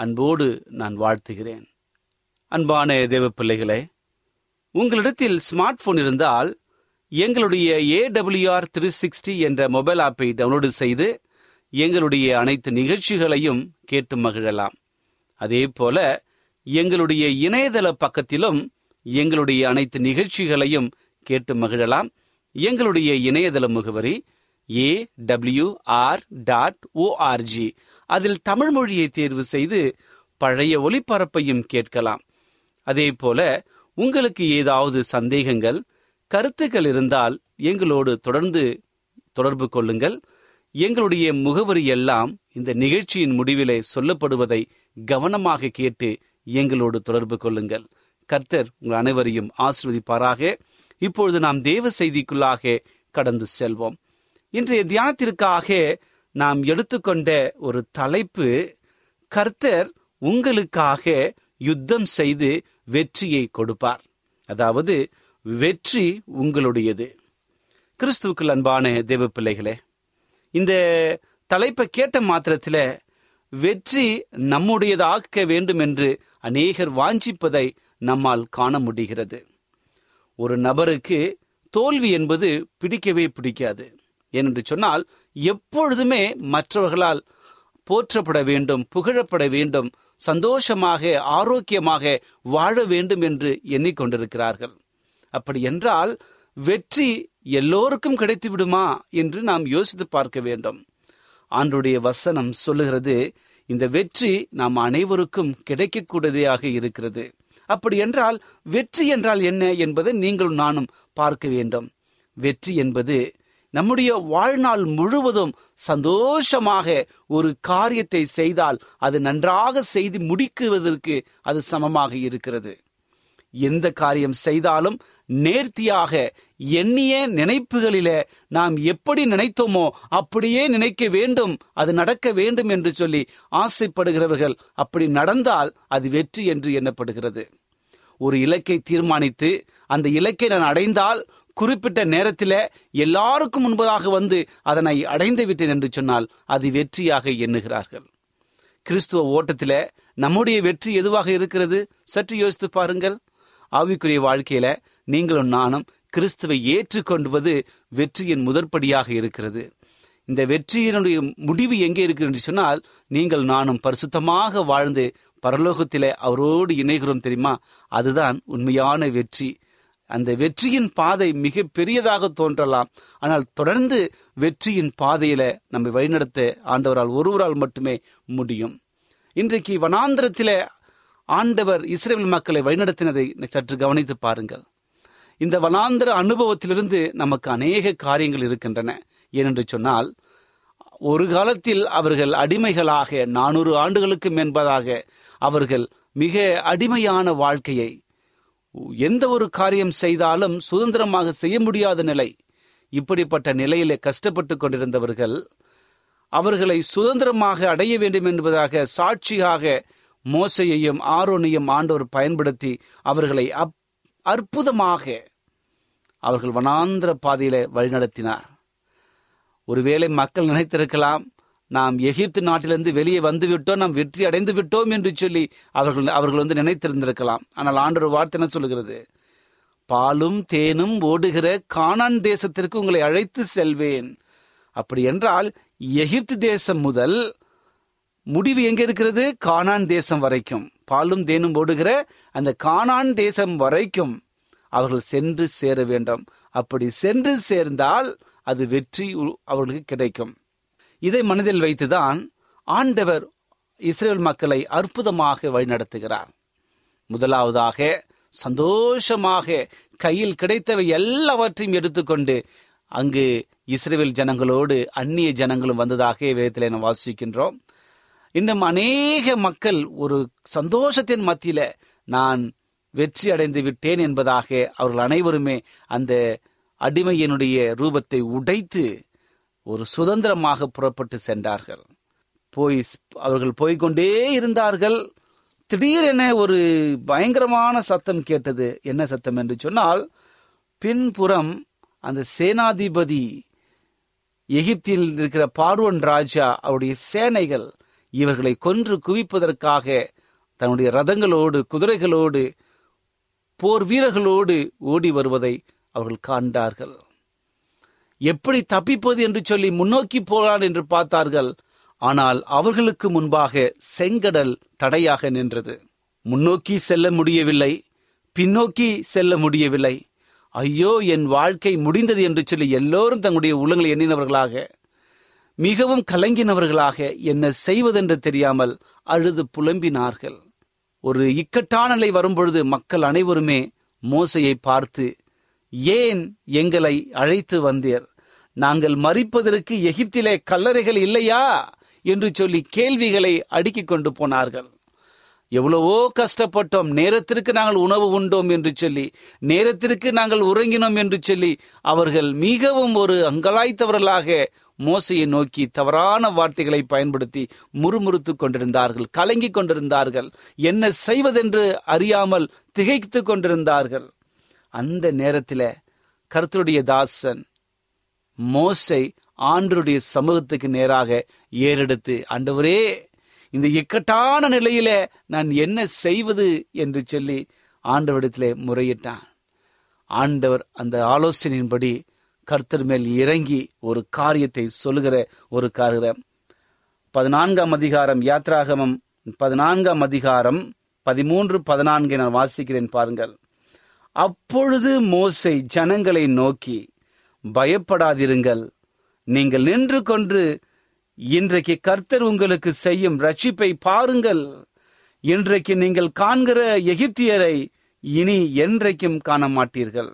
அன்போடு நான் வாழ்த்துகிறேன். அன்பான தேவ பிள்ளைகளே உங்களிடத்தில் ஸ்மார்ட் போன் இருந்தால் எங்களுடைய ஏடபிள்யூஆர் த்ரீ சிக்ஸ்டி என்ற மொபைல் ஆப்பை டவுன்லோடு செய்து எங்களுடைய அனைத்து நிகழ்ச்சிகளையும் கேட்டு மகிழலாம். அதே போல எங்களுடைய இணையதள பக்கத்திலும் எங்களுடைய அனைத்து நிகழ்ச்சிகளையும் கேட்டு மகிழலாம். எங்களுடைய இணையதள முகவரி A W R dot O R G அதில் தமிழ் மொழியை தேர்வு செய்து பழைய ஒளிபரப்பையும் கேட்கலாம். அதே போல உங்களுக்கு ஏதாவது சந்தேகங்கள் கருத்துக்கள் இருந்தால் எங்களோடு தொடர்ந்து தொடர்பு கொள்ளுங்கள். எங்களுடைய முகவரி எல்லாம் இந்த நிகழ்ச்சியின் முடிவிலே சொல்லப்படுவதை கவனமாக கேட்டு எங்களோடு தொடர்பு கொள்ளுங்கள். கர்த்தர் உங்கள் அனைவரையும் ஆசிர்வதிப்பாராக. இப்பொழுது நாம் தேவ செய்திக்குள்ளாக கடந்து செல்வோம். இன்றைய தியானத்திற்காக நாம் எடுத்துக்கொண்ட ஒரு தலைப்பு கர்த்தர் உங்களுக்காக யுத்தம் செய்து வெற்றியை கொடுப்பார். அதாவது வெற்றி உங்களுடையது. கிறிஸ்துவுக்குள் அன்பான தேவ பிள்ளைகளே இந்த தலைப்பை கேட்ட மாத்திரத்தில் வெற்றி நம்முடையதாக்க வேண்டும் என்று அநேகர் வாஞ்சிப்பதை நம்மால் காண முடிகிறது. ஒரு நபருக்கு தோல்வி என்பது பிடிக்கவே பிடிக்காது. ஏனென்று சொன்னால் எப்பொழுதுமே மற்றவர்களால் போற்றப்பட வேண்டும் புகழப்பட வேண்டும் சந்தோஷமாக ஆரோக்கியமாக வாழ வேண்டும் என்று எண்ணிக்கொண்டிருக்கிறார்கள். அப்படி என்றால் வெற்றி எல்லோருக்கும் கிடைத்து விடுமா என்று நாம் யோசித்து பார்க்க வேண்டும். ஆண்டுடைய வசனம் சொல்லுகிறது இந்த வெற்றி நாம் அனைவருக்கும் கிடைக்கக்கூடியதாக இருக்கிறது. அப்படி என்றால் வெற்றி என்றால் என்ன என்பதை நீங்களும் நானும் பார்க்க வேண்டும். வெற்றி என்பது நம்முடைய வாழ்நாள் முழுவதும் சந்தோஷமாக ஒரு காரியத்தை செய்தால் அது நன்றாக செய்து முடிக்குவதற்கு அது சமமாக இருக்கிறது. எந்த காரியம் செய்தாலும் நேர்த்தியாக எண்ணிய நினைப்புகளில நாம் எப்படி நினைத்தோமோ அப்படியே நினைக்க வேண்டும் அது நடக்க வேண்டும் என்று சொல்லி ஆசைப்படுகிறவர்கள் அப்படி நடந்தால் அது வெற்றி என்று எண்ணப்படுகிறது. ஒரு இலக்கை தீர்மானித்து அந்த இலக்கை நான் அடைந்தால் குறிப்பிட்ட நேரத்தில் எல்லாருக்கும் முன்பதாக வந்து அதனை அடைந்து விட்டேன் என்று சொன்னால் அது வெற்றியாக எண்ணுகிறார்கள். கிறிஸ்துவ ஓட்டத்தில் நம்முடைய வெற்றி எதுவாக இருக்கிறது? சற்று யோசித்து பாருங்கள். ஆவிக்குரிய வாழ்க்கையில நீங்களும் நானும் கிறிஸ்துவை ஏற்றுக்கொண்டுவது வெற்றியின் முதற்படியாக இருக்கிறது. இந்த வெற்றியினுடைய முடிவு எங்கே இருக்கு என்று சொன்னால் நீங்கள் நானும் பரிசுத்தமாக வாழ்ந்து பரலோகத்திலே அவரோடு இணைகிறோம் தெரியுமா? அதுதான் உண்மையான வெற்றி. அந்த வெற்றியின் பாதை மிக பெரியதாக தோன்றலாம். ஆனால் தொடர்ந்து வெற்றியின் பாதையில நம்மை வழிநடத்த ஆண்டவரால் ஒருவரால் மட்டுமே முடியும். இன்றைக்கு வனாந்திரத்தில ஆண்டவர் இஸ்ரேல் மக்களை வழிநடத்தினதை சற்று கவனித்து பாருங்கள். இந்த வனாந்திர அனுபவத்திலிருந்து நமக்கு அநேக காரியங்கள் இருக்கின்றன. ஏனென்று சொன்னால் ஒரு காலத்தில் அவர்கள் அடிமைகளாக நானூறு ஆண்டுகளுக்கு மேன்பதாக அவர்கள் மிக அடிமையான வாழ்க்கையை எந்த ஒரு காரியம் செய்தாலும் சுதந்திரமாக செய்ய முடியாத நிலை. இப்படிப்பட்ட நிலையிலே கஷ்டப்பட்டு கொண்டிருந்தவர்கள் அவர்களை சுதந்திரமாக அடைய வேண்டும் என்பதாக சாட்சியாக மோசையையும் ஆரோனையும் ஆண்டோர் பயன்படுத்தி அவர்களை அப் அற்புதமாக அவர்கள் வனாந்திர பாதையில வழிநடத்தினார். ஒருவேளை மக்கள் நினைத்திருக்கலாம் நாம் எகிப்து நாட்டிலிருந்து வெளியே வந்து விட்டோம் நாம் வெற்றி அடைந்து விட்டோம் என்று சொல்லி அவர்கள் அவர்கள் வந்து நினைத்திருந்திருக்கலாம். ஆனால் ஆண்டொரு வார்த்தை என்ன சொல்லுகிறது? பாலும் தேனும் ஓடுகிற கானான் தேசத்திற்கு உங்களை அழைத்து செல்வேன். அப்படி என்றால் எகிப்து தேசம் முதல் முடிவு எங்கே இருக்கிறது? கானான் தேசம் வரைக்கும். பாலும் தேனும் ஓடுகிற அந்த கானான் தேசம் வரைக்கும் அவர்கள் சென்று சேர வேண்டும். அப்படி சென்று சேர்ந்தால் அது வெற்றி அவர்களுக்கு கிடைக்கும். இதை மனதில் வைத்துதான் ஆண்டவர் இஸ்ரேல் மக்களை அற்புதமாக வழிநடத்துகிறார். முதலாவதாக சந்தோஷமாக கையில் கிடைத்தவை எல்லாவற்றையும் எடுத்துக்கொண்டு அங்கு இஸ்ரேல் ஜனங்களோடு அந்நிய ஜனங்களும் வந்ததாக வேதத்தில் நாம் வாசிக்கின்றோம். இன்னும் அநேக மக்கள் ஒரு சந்தோஷத்தின் மத்தியில நான் வெற்றி அடைந்து விட்டேன் என்பதாக அவர்கள் அனைவருமே அந்த அடிமையினுடைய ரூபத்தை உடைத்து ஒரு சுதந்திரமாக புறப்பட்டு சென்றார்கள். போய் அவர்கள் போய்க்கொண்டே இருந்தார்கள். திடீரென ஒரு பயங்கரமான சத்தம் கேட்டது. என்ன சத்தம் என்று சொன்னால் பின்புறம் அந்த சேனாதிபதி எகிப்தில் இருக்கிற பார்வன் ராஜா அவருடைய சேனைகள் இவர்களை கொன்று குவிப்பதற்காக தன்னுடைய ரதங்களோடு குதிரைகளோடு போர் வீரர்களோடு ஓடி வருவதை அவர்கள் காண்டார்கள் எப்படி தப்பிப்பது என்று சொல்லி முன்னோக்கி போகலாம் என்று பார்த்தார்கள். ஆனால் அவர்களுக்கு முன்பாக செங்கடல் தடையாக நின்றது. முன்னோக்கி செல்ல முடியவில்லை. பின்னோக்கி செல்ல முடியவில்லை. ஐயோ என் வாழ்க்கை முடிந்தது என்று சொல்லி எல்லோரும் தங்களுடைய உள்ளங்களை எண்ணினவர்களாக மிகவும் கலங்கினவர்களாக என்ன செய்வதென்று தெரியாமல் அழுது புலம்பினார்கள். ஒரு இக்கட்டான நிலை வரும்பொழுது மக்கள் அனைவருமே மோசையை பார்த்து ஏன் எங்களை அழைத்து வந்தீர்? நாங்கள் மறிப்பதற்கு எகிப்திலே கல்லறைகள் இல்லையா? என்று சொல்லி கேள்விகளை அடுக்கிக் கொண்டு போனார்கள். எவ்வளவோ கஷ்டப்பட்டோம். நேரத்திற்கு நாங்கள் உணவு உண்டோம் என்று சொல்லி நேரத்திற்கு நாங்கள் உறங்கினோம் என்று சொல்லி அவர்கள் மிகவும் ஒரு அங்கலாய்த்தவர்களாக மோசையை நோக்கி தவறான வார்த்தைகளை பயன்படுத்தி முறுமுறுத்துக் கொண்டிருந்தார்கள் கலங்கிக் கொண்டிருந்தார்கள். என்ன செய்வதென்று அறியாமல் திகைத்துக் கொண்டிருந்தார்கள். அந்த நேரத்தில் கருத்துடைய தாசன் மோசை ஆண்டருடைய சமூகத்துக்கு நேராக ஏறெடுத்து ஆண்டவரே இந்த இக்கட்டான நிலையில நான் என்ன செய்வது? என்று சொல்லி ஆண்டவரிடத்திலே முறையிட்டான். ஆண்டவர் அந்த ஆலோசனையின்படி கர்த்தர் மேல் இறங்கி ஒரு காரியத்தை சொல்லுகிற ஒரு காரியம். பதினான்காம் அதிகாரம் யாத்ராகமம் பதினான்காம் அதிகாரம் பதிமூன்று பதினான்கை நான் வாசிக்கிறேன் பாருங்கள். அப்பொழுது மோசை ஜனங்களை நோக்கி பயப்படாதிருங்கள். நீங்கள் நின்று கொண்டு இன்றைக்கு கர்த்தர் உங்களுக்கு செய்யும் ரட்சிப்பை பாருங்கள். இன்றைக்கு நீங்கள் காண்கிற எகிப்தியரை இனி என்றைக்கும் காண மாட்டீர்கள்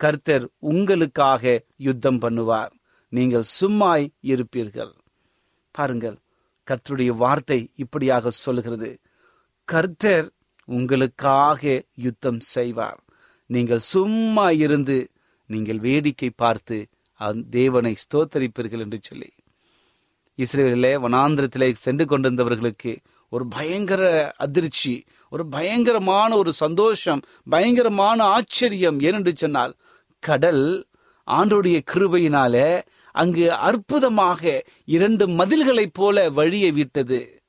கர்த்தர் உங்களுக்காக யுத்தம் பண்ணுவார். நீங்கள் சும்மாய் இருப்பீர்கள். பாருங்கள் கர்த்தருடைய வார்த்தை இப்படியாக சொல்கிறது கர்த்தர் உங்களுக்காக யுத்தம் செய்வார். நீங்கள் சும்மா இருந்து நீங்கள் வேடிக்கை பார்த்து அந்த தேவனை ஸ்தோத்தரிப்பீர்கள் என்று சொல்லி. இஸ்ரேலிலே வனாந்திரத்திலே சென்று கொண்டிருந்தவர்களுக்கு ஒரு பயங்கர அதிர்ச்சி ஒரு பயங்கரமான ஒரு சந்தோஷம் பயங்கரமான ஆச்சரியம். ஏனென்று சொன்னால் கடல் ஆண்டோடைய கிருபையினால அங்கு அற்புதமாக இரண்டு மதில்களைப் போல வழியை விட்டது.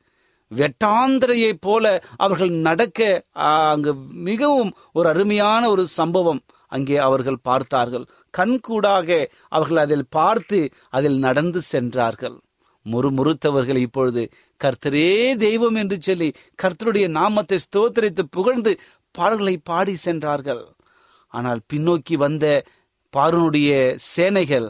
வெட்டாந்திரையைப் போல அவர்கள் நடக்க அங்கு மிகவும் ஒரு அருமையான ஒரு சம்பவம். அங்கே அவர்கள் பார்த்தார்கள். கண்கூடாக அவர்கள் அதில் பார்த்து அதில் நடந்து சென்றார்கள். முறுமுறுத்தவர்கள் இப்பொழுது கர்த்தரே தெய்வம் என்று சொல்லி கர்த்தருடைய நாமத்தை ஸ்தோத்தரித்து புகழ்ந்து பாடல்களை பாடி சென்றார்கள். ஆனால் பின்னோக்கி வந்த பாருனுடைய சேனைகள்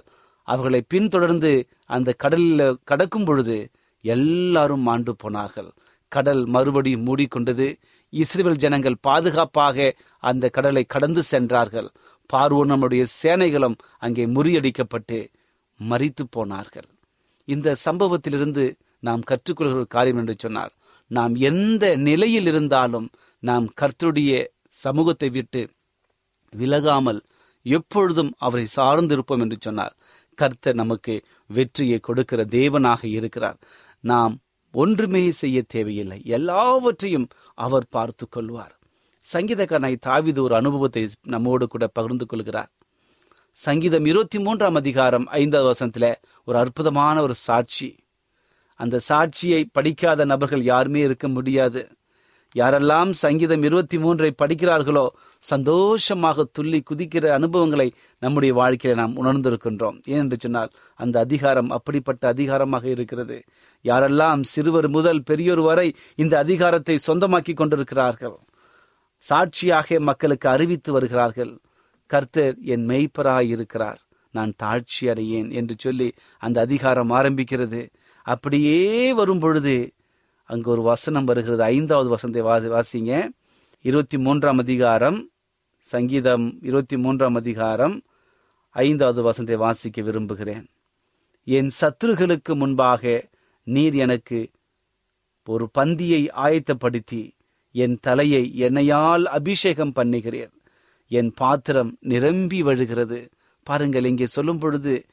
அவர்களை பின்தொடர்ந்து அந்த கடலில் கடக்கும் பொழுது எல்லாரும் மாண்டு போனார்கள். கடல் மறுபடியும் மூடிக்கொண்டது. இஸ்ரேல் ஜனங்கள் பாதுகாப்பாக அந்த கடலை கடந்து சென்றார்கள். பார்வோனமுடைய சேனைகளும் அங்கே முறியடிக்கப்பட்டு மறித்து போனார்கள். இந்த சம்பவத்திலிருந்து நாம் கற்றுக்கொள்கிற ஒரு காரியம் என்று சொன்னார் நாம் எந்த நிலையில் இருந்தாலும் நாம் கர்த்தருடைய சமூகத்தை விட்டு விலகாமல் எப்பொழுதும் அவரை சார்ந்திருப்போம் என்று சொன்னார் கர்த்தர் நமக்கு வெற்றியை கொடுக்கிற தேவனாக இருக்கிறார். நாம் ஒன்றுமே செய்ய தேவையில்லை. எல்லாவற்றையும் அவர் பார்த்து கொள்வார். சங்கீதக்காரனை தாவிது ஒரு அனுபவத்தை நம்மோடு கூட பகிர்ந்து கொள்கிறார். சங்கீதம் இருபத்தி மூன்றாம் அதிகாரம் ஐந்தாவது வசனத்தில் ஒரு அற்புதமான ஒரு சாட்சி. அந்த சாட்சியை படிக்காத நபர்கள் யாருமே இருக்க முடியாது. யாரெல்லாம் சங்கீதம் இருபத்தி மூன்றை படிக்கிறார்களோ சந்தோஷமாக துள்ளி குதிக்கிற அனுபவங்களை நம்முடைய வாழ்க்கையில நாம் உணர்ந்திருக்கின்றோம். ஏனென்று சொன்னால் அந்த அதிகாரம் அப்படிப்பட்ட அதிகாரமாக இருக்கிறது. யாரெல்லாம் சிறுவர் முதல் பெரியோர் வரை இந்த அதிகாரத்தை சொந்தமாக்கி கொண்டிருக்கிறார்கள் சாட்சியாக மக்களுக்கு அறிவித்து வருகிறார்கள் கர்த்தர் என் மெய்ப்பராய் இருக்கிறார் நான் தாழ்ச்சி அடையேன் என்று சொல்லி அந்த அதிகாரம் ஆரம்பிக்கிறது. அப்படியே வரும் பொழுது அங்கு ஒரு வசனம் வருகிறது. ஐந்தாவது வசனத்தை வா- வாசிங்க. இருபத்தி மூன்றாம் அதிகாரம் சங்கீதம் இருபத்தி மூன்றாம் அதிகாரம் ஐந்தாவது வசனத்தை வாசிக்க விரும்புகிறேன். என் சத்துருகளுக்கு முன்பாக நீர் எனக்கு ஒரு பந்தியை ஆயத்தப்படுத்தி என் தலையை எண்ணெயால் அபிஷேகம் பண்ணுகிறீர். என் பாத்திரம் நிரம்பி வழுகிறது. பாருங்கள் இங்கே சொல்லும் பொழுது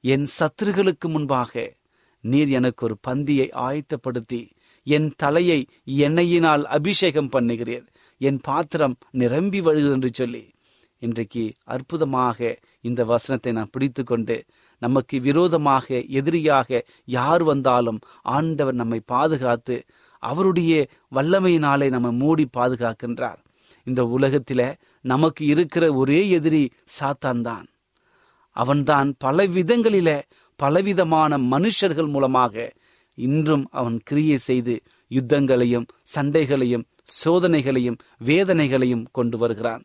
என் சத்துருகளுக்கு முன்பாக நீர் எனக்கு ஒரு பந்தியை ஆயத்தப்படுத்தி என் தலையை எண்ணெயினால் அபிஷேகம் பண்ணுகிறீர். என் பாத்திரம் நிரம்பி வருகிறது என்று சொல்லி. இன்றைக்கு அற்புதமாக இந்த வசனத்தை நான் பிடித்து கொண்டு நமக்கு விரோதமாக எதிரியாக யார் வந்தாலும் ஆண்டவர் நம்மை பாதுகாத்து அவருடைய வல்லமையினாலே நம்ம மூடி பாதுகாக்கின்றார். இந்த உலகத்தில் நமக்கு இருக்கிற ஒரே எதிரி சாத்தான் தான் அவன்தான் பல விதங்களில பலவிதமான மனுஷர்கள் மூலமாக இன்றும் அவன் கிரியை செய்து யுத்தங்களையும் சண்டைகளையும் சோதனைகளையும் வேதனைகளையும் கொண்டு வருகிறான்.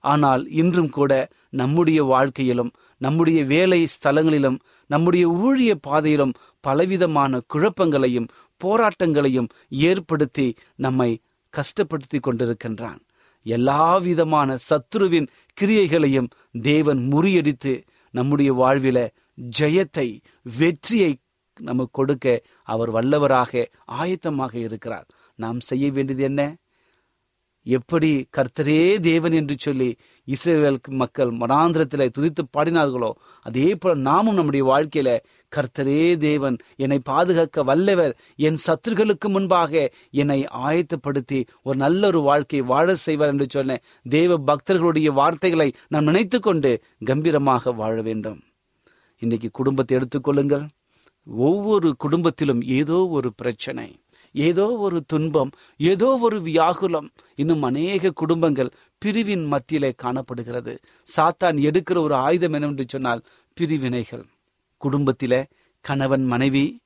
ஆனால் இன்றும் கூட நம்முடைய வாழ்க்கையிலும் நம்முடைய வேலை ஸ்தலங்களிலும் நம்முடைய ஊழிய பாதையிலும் பலவிதமான குழப்பங்களையும் போராட்டங்களையும் ஏற்படுத்தி நம்மை கஷ்டப்படுத்தி கொண்டிருக்கின்றான். எல்லா விதமான சத்துருவின் கிரியைகளையும் தேவன் முறியடித்து நம்முடைய வாழ்வில ஜெயத்தை வெற்றியை நமக்கு கொடுக்க அவர் வல்லவராக ஆயத்தமாக இருக்கிறார். நாம் செய்ய வேண்டியது என்ன? எப்படி கர்த்தரே தேவன் என்று சொல்லி இஸ்ரேல் மக்கள் மனாந்திரத்தில் துதித்து பாடினார்களோ அதே போல நாமும் நம்முடைய வாழ்க்கையில கர்த்தரே தேவன் என்னை பாதுகாக்க வல்லவர் என் சத்துருகளுக்கு முன்பாக என்னை ஆயத்தப்படுத்தி ஒரு நல்ல ஒரு வாழ்க்கை வாழ செய்வார் என்று சொன்ன தேவ பக்தர்களுடைய வார்த்தைகளை நாம் நினைத்து கொண்டு கம்பீரமாக வாழ வேண்டும். இன்னைக்கு குடும்பத்தை எடுத்துக்கொள்ளுங்கள். ஒவ்வொரு குடும்பத்திலும் ஏதோ ஒரு பிரச்சனை ஏதோ ஒரு துன்பம் ஏதோ ஒரு வியாகுலம் இன்னும் அநேக குடும்பங்கள் பிரிவின் மத்தியிலே காணப்படுகிறது. சாத்தான் எடுக்கிற ஒரு ஆயுதம் என்னவென்று சொன்னால் பிரிவினைகள். குடும்பத்திலே கணவன் மனைவி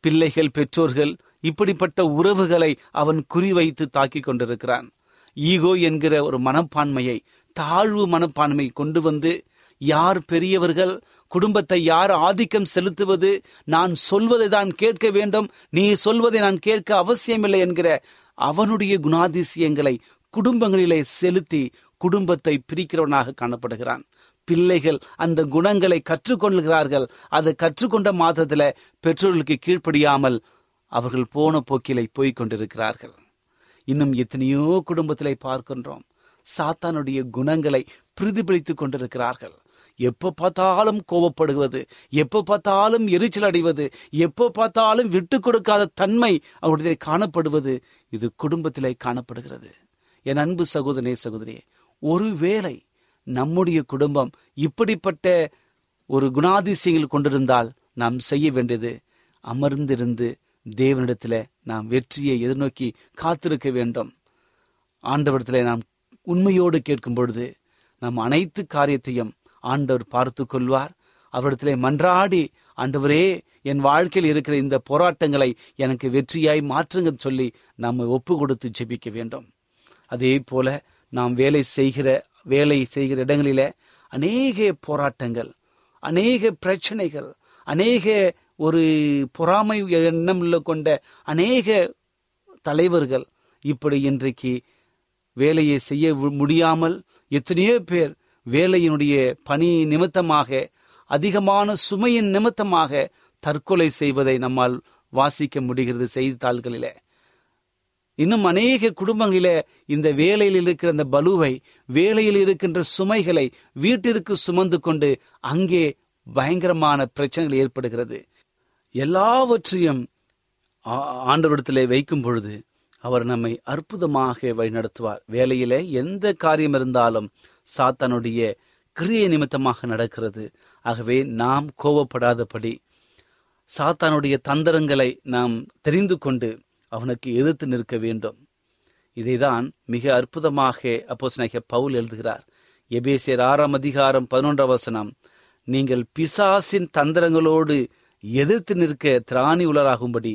பிள்ளைகள் பெற்றோர்கள் இப்படிப்பட்ட உறவுகளை அவன் குறிவைத்து தாக்கிக் கொண்டிருக்கிறான். ஈகோ என்கிற ஒரு மனப்பான்மையை தாழ்வு மனப்பான்மை கொண்டு வந்து யார் பெரியவர்கள்? குடும்பத்தை யார் ஆதிக்கம் செலுத்துவது? நான் சொல்வதை தான் கேட்க வேண்டும். நீ சொல்வதை நான் கேட்க அவசியமில்லை என்கிற அவனுடைய குணாதிசயங்களை குடும்பங்களிலே செலுத்தி குடும்பத்தை பிரிக்கிறவனாக காணப்படுகிறான். பிள்ளைகள் அந்த குணங்களை கற்றுக்கொள்கிறார்கள். அதை கற்றுக்கொண்ட மாதத்துல பெற்றோர்களுக்கு கீழ்ப்படியாமல் அவர்கள் போன போக்கிலே போய்க் கொண்டிருக்கிறார்கள். இன்னும் எத்தனையோ குடும்பத்திலே பார்க்கின்றோம். சாத்தானுடைய குணங்களை பிரதிபலித்துக் கொண்டிருக்கிறார்கள். எப்ப பார்த்தாலும் கோபப்படுவது எப்ப பார்த்தாலும் எரிச்சல் அடைவது எப்ப பார்த்தாலும் விட்டு கொடுக்காத தன்மை அவருடைய காணப்படுவது இது குடும்பத்திலே காணப்படுகிறது. என் அன்பு சகோதரே சகோதரியே ஒருவேளை நம்முடைய குடும்பம் இப்படிப்பட்ட ஒரு குணாதிசயங்கள் கொண்டிருந்தால் நாம் செய்ய வேண்டியது அமர்ந்திருந்து தேவனிடத்தில் நாம் வெற்றியை எதிர்நோக்கி காத்திருக்க வேண்டும். ஆண்டவரத்தில் நாம் உண்மையோடு கேட்கும் பொழுது நாம் அனைத்து காரியத்தையும் ஆண்டவர் பார்த்து கொள்வார். அவரிடத்திலே மன்றாடி ஆண்டவரே என் வாழ்க்கையில் இருக்கிற இந்த போராட்டங்களை எனக்கு வெற்றியாய் மாற்றுங்க சொல்லி நாம் ஒப்பு கொடுத்து ஜெபிக்க வேண்டும். அதே போல நாம் வேலை செய்கிற வேலை செய்கிற இடங்களில அநேக போராட்டங்கள் அநேக பிரச்சனைகள் அநேக ஒரு பொறாமை எண்ணம் கொண்ட அநேக தலைவர்கள் இப்படி இன்றைக்கு வேலையை செய்ய முடியாமல் எத்தனையோ பேர் வேலையினுடைய பணி நிமித்தமாக அதிகமான சுமையின் நிமித்தமாக தற்கொலை செய்வதை நம்மால் வாசிக்க முடிகிறது செய்தித்தாள்களிலே. இன்னும் அநேக குடும்பங்களில இந்த வேலையில் இருக்கிற அந்த பலுவை வேலையில் இருக்கின்ற சுமைகளை வீட்டிற்கு சுமந்து கொண்டு அங்கே பயங்கரமான பிரச்சனைகள் ஏற்படுகிறது. எல்லாவற்றையும் ஆண்டவரிடத்திலே வைக்கும் பொழுது அவர் நம்மை அற்புதமாக வழிநடத்துவார். வேலையில எந்த காரியம் இருந்தாலும் சாத்தானுடைய கிரியை நிமித்தமாக நடக்கிறது. ஆகவே நாம் கோபப்படாதபடி சாத்தானுடைய தந்திரங்களை நாம் தெரிந்து கொண்டு அவனுக்கு எதிர்த்து நிற்க வேண்டும். இதைதான் மிக அற்புதமாக அப்போஸ்தலனாகிய பவுல் எழுதுகிறார். எபேசியர் ஆறாம் அதிகாரம் பதினொன்றாம் வசனம் நீங்கள் பிசாசின் தந்திரங்களோடு எதிர்த்து நிற்க திராணி உலராகும்படி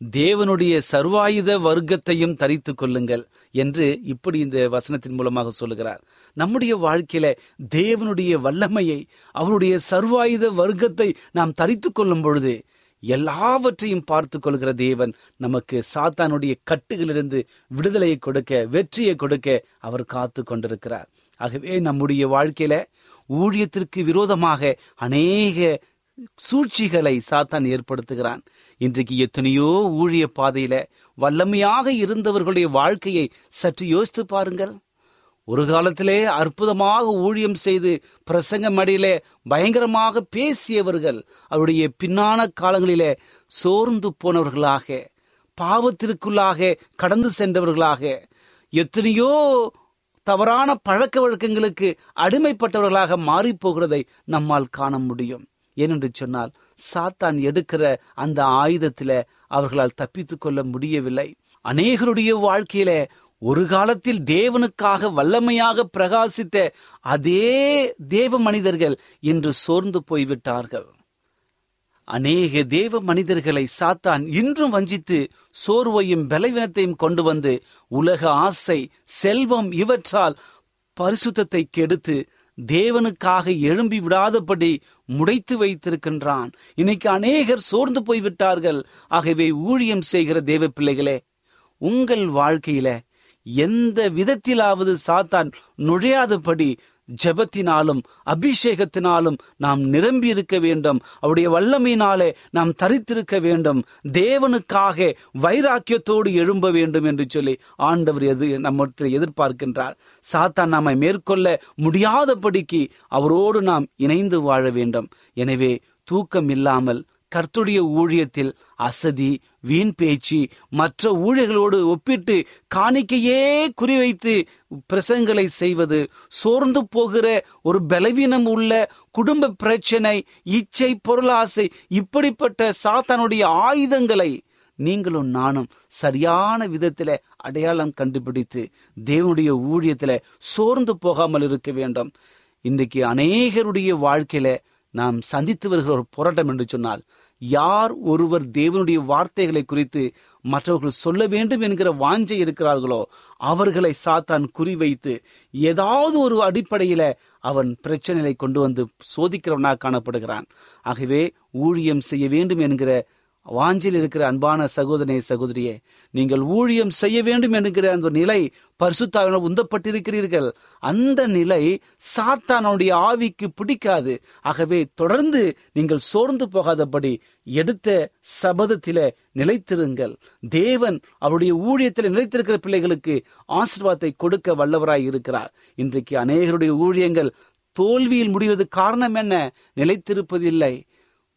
தேவனுடைய சர்வாயுத வர்க்கத்தையும் தரித்துக் கொள்ளுங்கள் என்று இப்படி இந்த வசனத்தின் மூலமாக சொல்லுகிறார். நம்முடைய வாழ்க்கையில தேவனுடைய வல்லமையை அவருடைய சர்வாயுத வர்க்கத்தை நாம் தரித்துக் கொள்ளும் பொழுது எல்லாவற்றையும் பார்த்து கொள்கிற தேவன் நமக்கு சாத்தானுடைய கட்டுகளிலிருந்து விடுதலையை கொடுக்க வெற்றியை கொடுக்க அவர் காத்து கொண்டிருக்கிறார். ஆகவே நம்முடைய வாழ்க்கையில ஊழியத்திற்கு விரோதமாக அநேக சூழ்ச்சிகளை சாத்தான் ஏற்படுத்துகிறான். இன்றைக்கு எத்தனையோ ஊழிய பாதையில வல்லமையாக இருந்தவர்களுடைய வாழ்க்கையை சற்று யோசித்து பாருங்கள். ஒரு காலத்திலே அற்புதமாக ஊழியம் செய்து பிரசங்க மடியிலே பயங்கரமாக பேசியவர்கள் அவருடைய பின்னான காலங்களிலே சோர்ந்து போனவர்களாக பாவத்திற்குள்ளாக கடந்து சென்றவர்களாக எத்தனையோ தவறான பழக்க வழக்கங்களுக்கு அடிமைப்பட்டவர்களாக மாறிப்போகிறதை நம்மால் காண முடியும். ஏனென்று சொன்னால் சாத்தான் எடுக்கிற அந்த ஆயுதத்தில அவர்களால் தப்பித்து கொள்ள முடியவில்லை. அநேகருடைய வாழ்க்கையில ஒரு காலத்தில் தேவனுக்காக வல்லமையாக பிரகாசித்த அதே தேவ மனிதர்கள் இன்று சோர்ந்து போய்விட்டார்கள். அநேக தேவ மனிதர்களை சாத்தான் இன்றும் வஞ்சித்து சோர்வையும் பலவீனத்தையும் கொண்டு வந்து உலக ஆசை செல்வம் இவற்றால் பரிசுத்தத்தை கெடுத்து தேவனுக்காக எழும்பி விடாதபடி முடைத்து வைத்திருக்கின்றான். இன்னைக்கு அநேகர் சோர்ந்து போய்விட்டார்கள். ஆகவே ஊழியம் செய்கிற தேவ பிள்ளைகளே உங்கள் வாழ்க்கையில எந்த விதத்திலாவது சாத்தான் நுழையாதபடி ஜெபத்தினாலும் அபிஷேகத்தினாலும் நாம் நிரம்பி இருக்க வேண்டும். அவருடைய வல்லமையினாலே நாம் தரித்திருக்க வேண்டும். தேவனுக்காக வைராக்கியத்தோடு எழும்ப வேண்டும் என்று சொல்லி ஆண்டவர் எது நம்ம எதிர்பார்க்கின்றார். சாத்தான் நம்மை மேற்கொள்ள முடியாதபடிக்கு அவரோடு நாம் இணைந்து வாழ வேண்டும். எனவே தூக்கம் இல்லாமல் கர்த்துடைய ஊழியத்தில் அசதி வீண் பேச்சு மற்ற ஊழியர்களோடு ஒப்பிட்டு காணிக்கையே குறிவைத்து பிரசங்களை செய்வது சோர்ந்து போகிற ஒரு பலவீனம் உள்ள குடும்ப பிரச்சனை இச்சை பொருளாசை இப்படிப்பட்ட சாத்தானுடைய ஆயுதங்களை நீங்களும் நானும் சரியான விதத்தில அடையாளம் கண்டுபிடித்து தேவனுடைய ஊழியத்தில் சோர்ந்து போகாமல் இருக்க வேண்டும். இன்றைக்கு அநேகருடைய வாழ்க்கையில நாம் சந்தித்து வருகிற ஒரு போராட்டம் என்று சொன்னால் யார் ஒருவர் தேவனுடைய வார்த்தைகளை குறித்து மற்றவர்கள் சொல்ல வேண்டும் என்கிற வாஞ்சை இருக்கிறார்களோ அவர்களை சாத்தான் குறிவைத்து ஏதாவது ஒரு அடிப்படையில அவன் பிரச்சனைகளை கொண்டு வந்து சோதிக்கிறவனாக காணப்படுகிறான். ஆகவே ஊழியம் செய்ய வேண்டும் என்கிற வாஞ்சில் இருக்கிற அன்பான சகோதரனே சகோதரியே நீங்கள் ஊழியம் செய்ய வேண்டும் என்கிற அந்த நிலை பரிசுத்தாவினால் உந்தப்பட்டிருக்கிறீர்கள். அந்த நிலை சாத்தானுடைய ஆவிக்கு பிடிக்காது. ஆகவே தொடர்ந்து நீங்கள் சோர்ந்து போகாதபடி எடுத்த சபதத்தில நிலைத்திருங்கள். தேவன் அவருடைய ஊழியத்தில் நிலைத்திருக்கிற பிள்ளைகளுக்கு ஆசீர்வாதத்தை கொடுக்க வல்லவராய் இருக்கிறார். இன்றைக்கு அநேகருடைய ஊழியங்கள் தோல்வியில் முடிவது காரணம் என்ன? நிலைத்திருப்பதில்லை.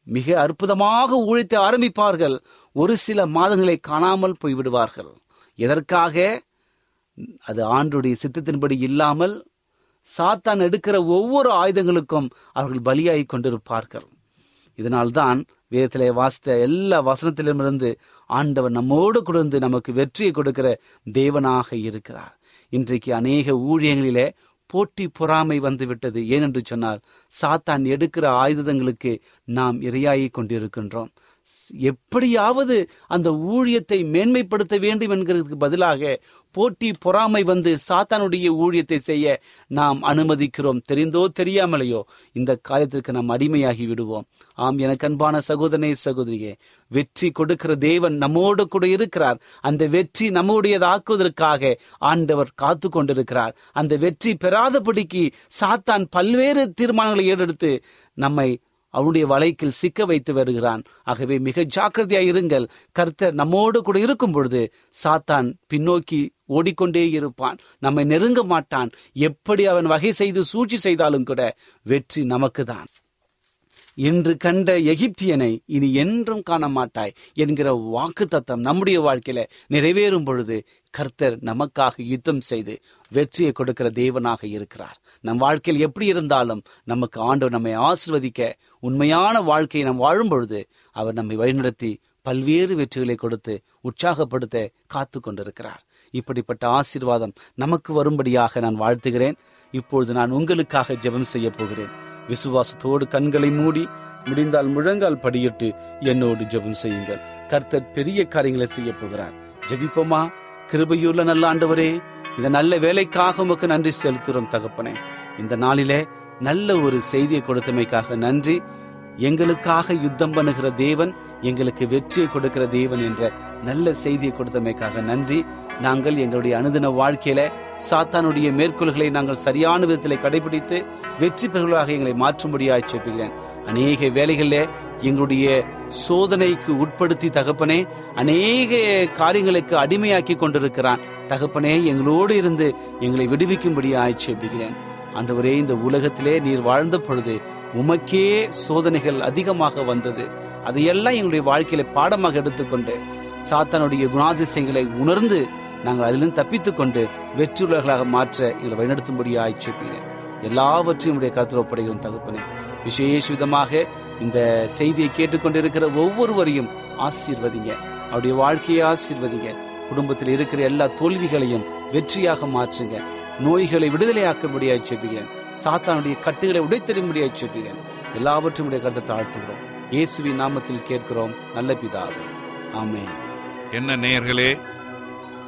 மிக அற்புதமாக ஊழித்து ஆரம்பிப்பார்கள். ஒரு சில மாதங்களை காணாமல் போய்விடுவார்கள். எதற்காக? அது ஆண்டுடைய சித்தத்தின்படி இல்லாமல் சாத்தான் எடுக்கிற ஒவ்வொரு ஆயுதங்களுக்கும் அவர்கள் பலியாகி கொண்டிருப்பார்கள். இதனால்தான் வேதத்திலே வாசித்த எல்லா வசனத்திலுமிருந்து ஆண்டவர் நம்மோடு கொடுந்து நமக்கு வெற்றியை கொடுக்கிற தேவனாக இருக்கிறார். இன்றைக்கு அநேக ஊழியங்களிலே போட்டி பொறாமை வந்து விட்டது ஏனென்று சொன்னால் சாத்தான் எடுக்கிற ஆயுதங்களுக்கு நாம் இரையாகி கொண்டிருக்கின்றோம். எப்படியாவது அந்த ஊழியத்தை மேன்மைப்படுத்த வேண்டும் என்கிறதுக்கு பதிலாக போட்டி பொறாமை வந்து சாத்தானுடைய ஊழியத்தை செய்ய நாம் அனுமதிக்கிறோம். தெரிந்தோ தெரியாமலையோ இந்த காரியத்திற்கு நாம் அடிமையாகி விடுவோம். ஆம் எனக்கு அன்பான சகோதரனே சகோதரியே வெற்றி கொடுக்கிற தேவன் நம்மோடு கூட இருக்கிறார். அந்த வெற்றி நம்முடையதாக்குவதற்காக ஆண்டவர் காத்து கொண்டிருக்கிறார். அந்த வெற்றி பெறாதபடிக்கு சாத்தான் பல்வேறு தீர்மானங்களை ஏறெடுத்து நம்மை அவனுடைய வலைக்கில் சிக்க வைத்து வருகிறான். ஆகவே மிக ஜாக்கிரதையாக இருங்கள். கர்த்தர் நம்மோடு கூட இருக்கும் பொழுது சாத்தான் பின்னோக்கி ஓடிக்கொண்டே இருப்பான். நம்மை நெருங்க மாட்டான். எப்படி அவன் வகை செய்து சூழ்ச்சி செய்தாலும் கூட வெற்றி நமக்கு தான் இன்று கண்ட எகிப்தியனை இனி என்றும் காண மாட்டாய் என்கிற வாக்கு தத்தம் நம்முடைய வாழ்க்கையில நிறைவேறும் பொழுது கர்த்தர் நமக்காக யுத்தம் செய்து வெற்றியை கொடுக்கிற தேவனாக இருக்கிறார். நம் வாழ்க்கையில் எப்படி இருந்தாலும் நமக்கு ஆண்டவர் நம்மை ஆசிர்வதிக்க உண்மையான வாழ்க்கையை நாம் வாழும் பொழுது அவர் நம்மை வழிநடத்தி பல்வேறு வெற்றிகளை கொடுத்து உற்சாகப்படுத்த காத்து கொண்டிருக்கிறார். இப்படிப்பட்ட ஆசீர்வாதம் நமக்கு வரும்படியாக நான் வாழ்த்துகிறேன். இப்பொழுது நான் உங்களுக்காக ஜெபம் செய்ய போகிறேன். விசுவாசத்தோடு கண்களை மூடி முடிந்தால் முழங்கால் படியிட்டு என்னோடு ஜெபம் செய்யுங்கள். கர்த்தர் பெரிய காரியங்களை செய்ய போகிறார். ஜெபிப்போமா? கிருபையுள்ள நல்ல ஆண்டவரே இந்த நல்ல வேலைக்காக உமக்கு நன்றி செலுத்துகிறோம் தகப்பனே. இந்த நாளிலே நல்ல ஒரு செய்தியை கொடுத்தமைக்காக நன்றி. எங்களுக்காக யுத்தம் பண்ணுகிற தேவன் எங்களுக்கு வெற்றியை கொடுக்கிற தேவன் என்ற நல்ல செய்தியை கொடுத்தமைக்காக நன்றி. நாங்கள் எங்களுடைய அனுதின வாழ்க்கையில சாத்தானுடைய மேற்கோள்களை நாங்கள் சரியான விதத்தில் கடைபிடித்து வெற்றி பெறுவதாக எங்களை மாற்றும்படியாக செப்புகிறேன் அநேக வேலைகளில் எங்களுடைய சோதனைக்கு உட்படுத்தி தகப்பனே அநேக காரியங்களுக்கு அடிமையாக்கி கொண்டிருக்கிறான். தகப்பனே எங்களோடு இருந்து எங்களை விடுவிக்கும்படியாக செப்புகிறேன் அன்றுவரே இந்த உலகத்திலே நீர் வாழ்ந்த பொழுது உமக்கே சோதனைகள் அதிகமாக வந்தது. அதையெல்லாம் எங்களுடைய வாழ்க்கையில பாடமாக எடுத்துக்கொண்டு சாத்தானுடைய குணாதிசயங்களை உணர்ந்து நாங்கள் அதிலிருந்து தப்பித்துக்கொண்டு கொண்டு வெற்றியுள்ளவர்களாக மாற்ற எங்களை வழிநடத்தும்படியாக ஆய்ச்சிப்பீர்கள் எல்லாவற்றையும் உடைய கருத்தில் ஒப்படைகிறோம் தகப்பனே. விசேஷ விதமாக இந்த செய்தியை கேட்டுக்கொண்டிருக்கிற ஒவ்வொருவரையும் ஆசீர்வதிங்க. அவருடைய வாழ்க்கையை ஆசீர்வதிங்க. குடும்பத்தில் இருக்கிற எல்லா தோல்விகளையும் வெற்றியாக மாற்றுங்க. நோய்களை விடுதலையாக்கும்படியாக செப்புகிறேன் சாத்தானுடைய கட்டுகளை உடைத்தெறியும்படியாக செப்புகிறேன் எல்லாவற்றையும் உடைய கருத்தை தாழ்த்துகிறோம். இயேசுவின் நாமத்தில் கேட்கிறோம். நல்ல பிதாவே. ஆமே என்ன நேயர்களே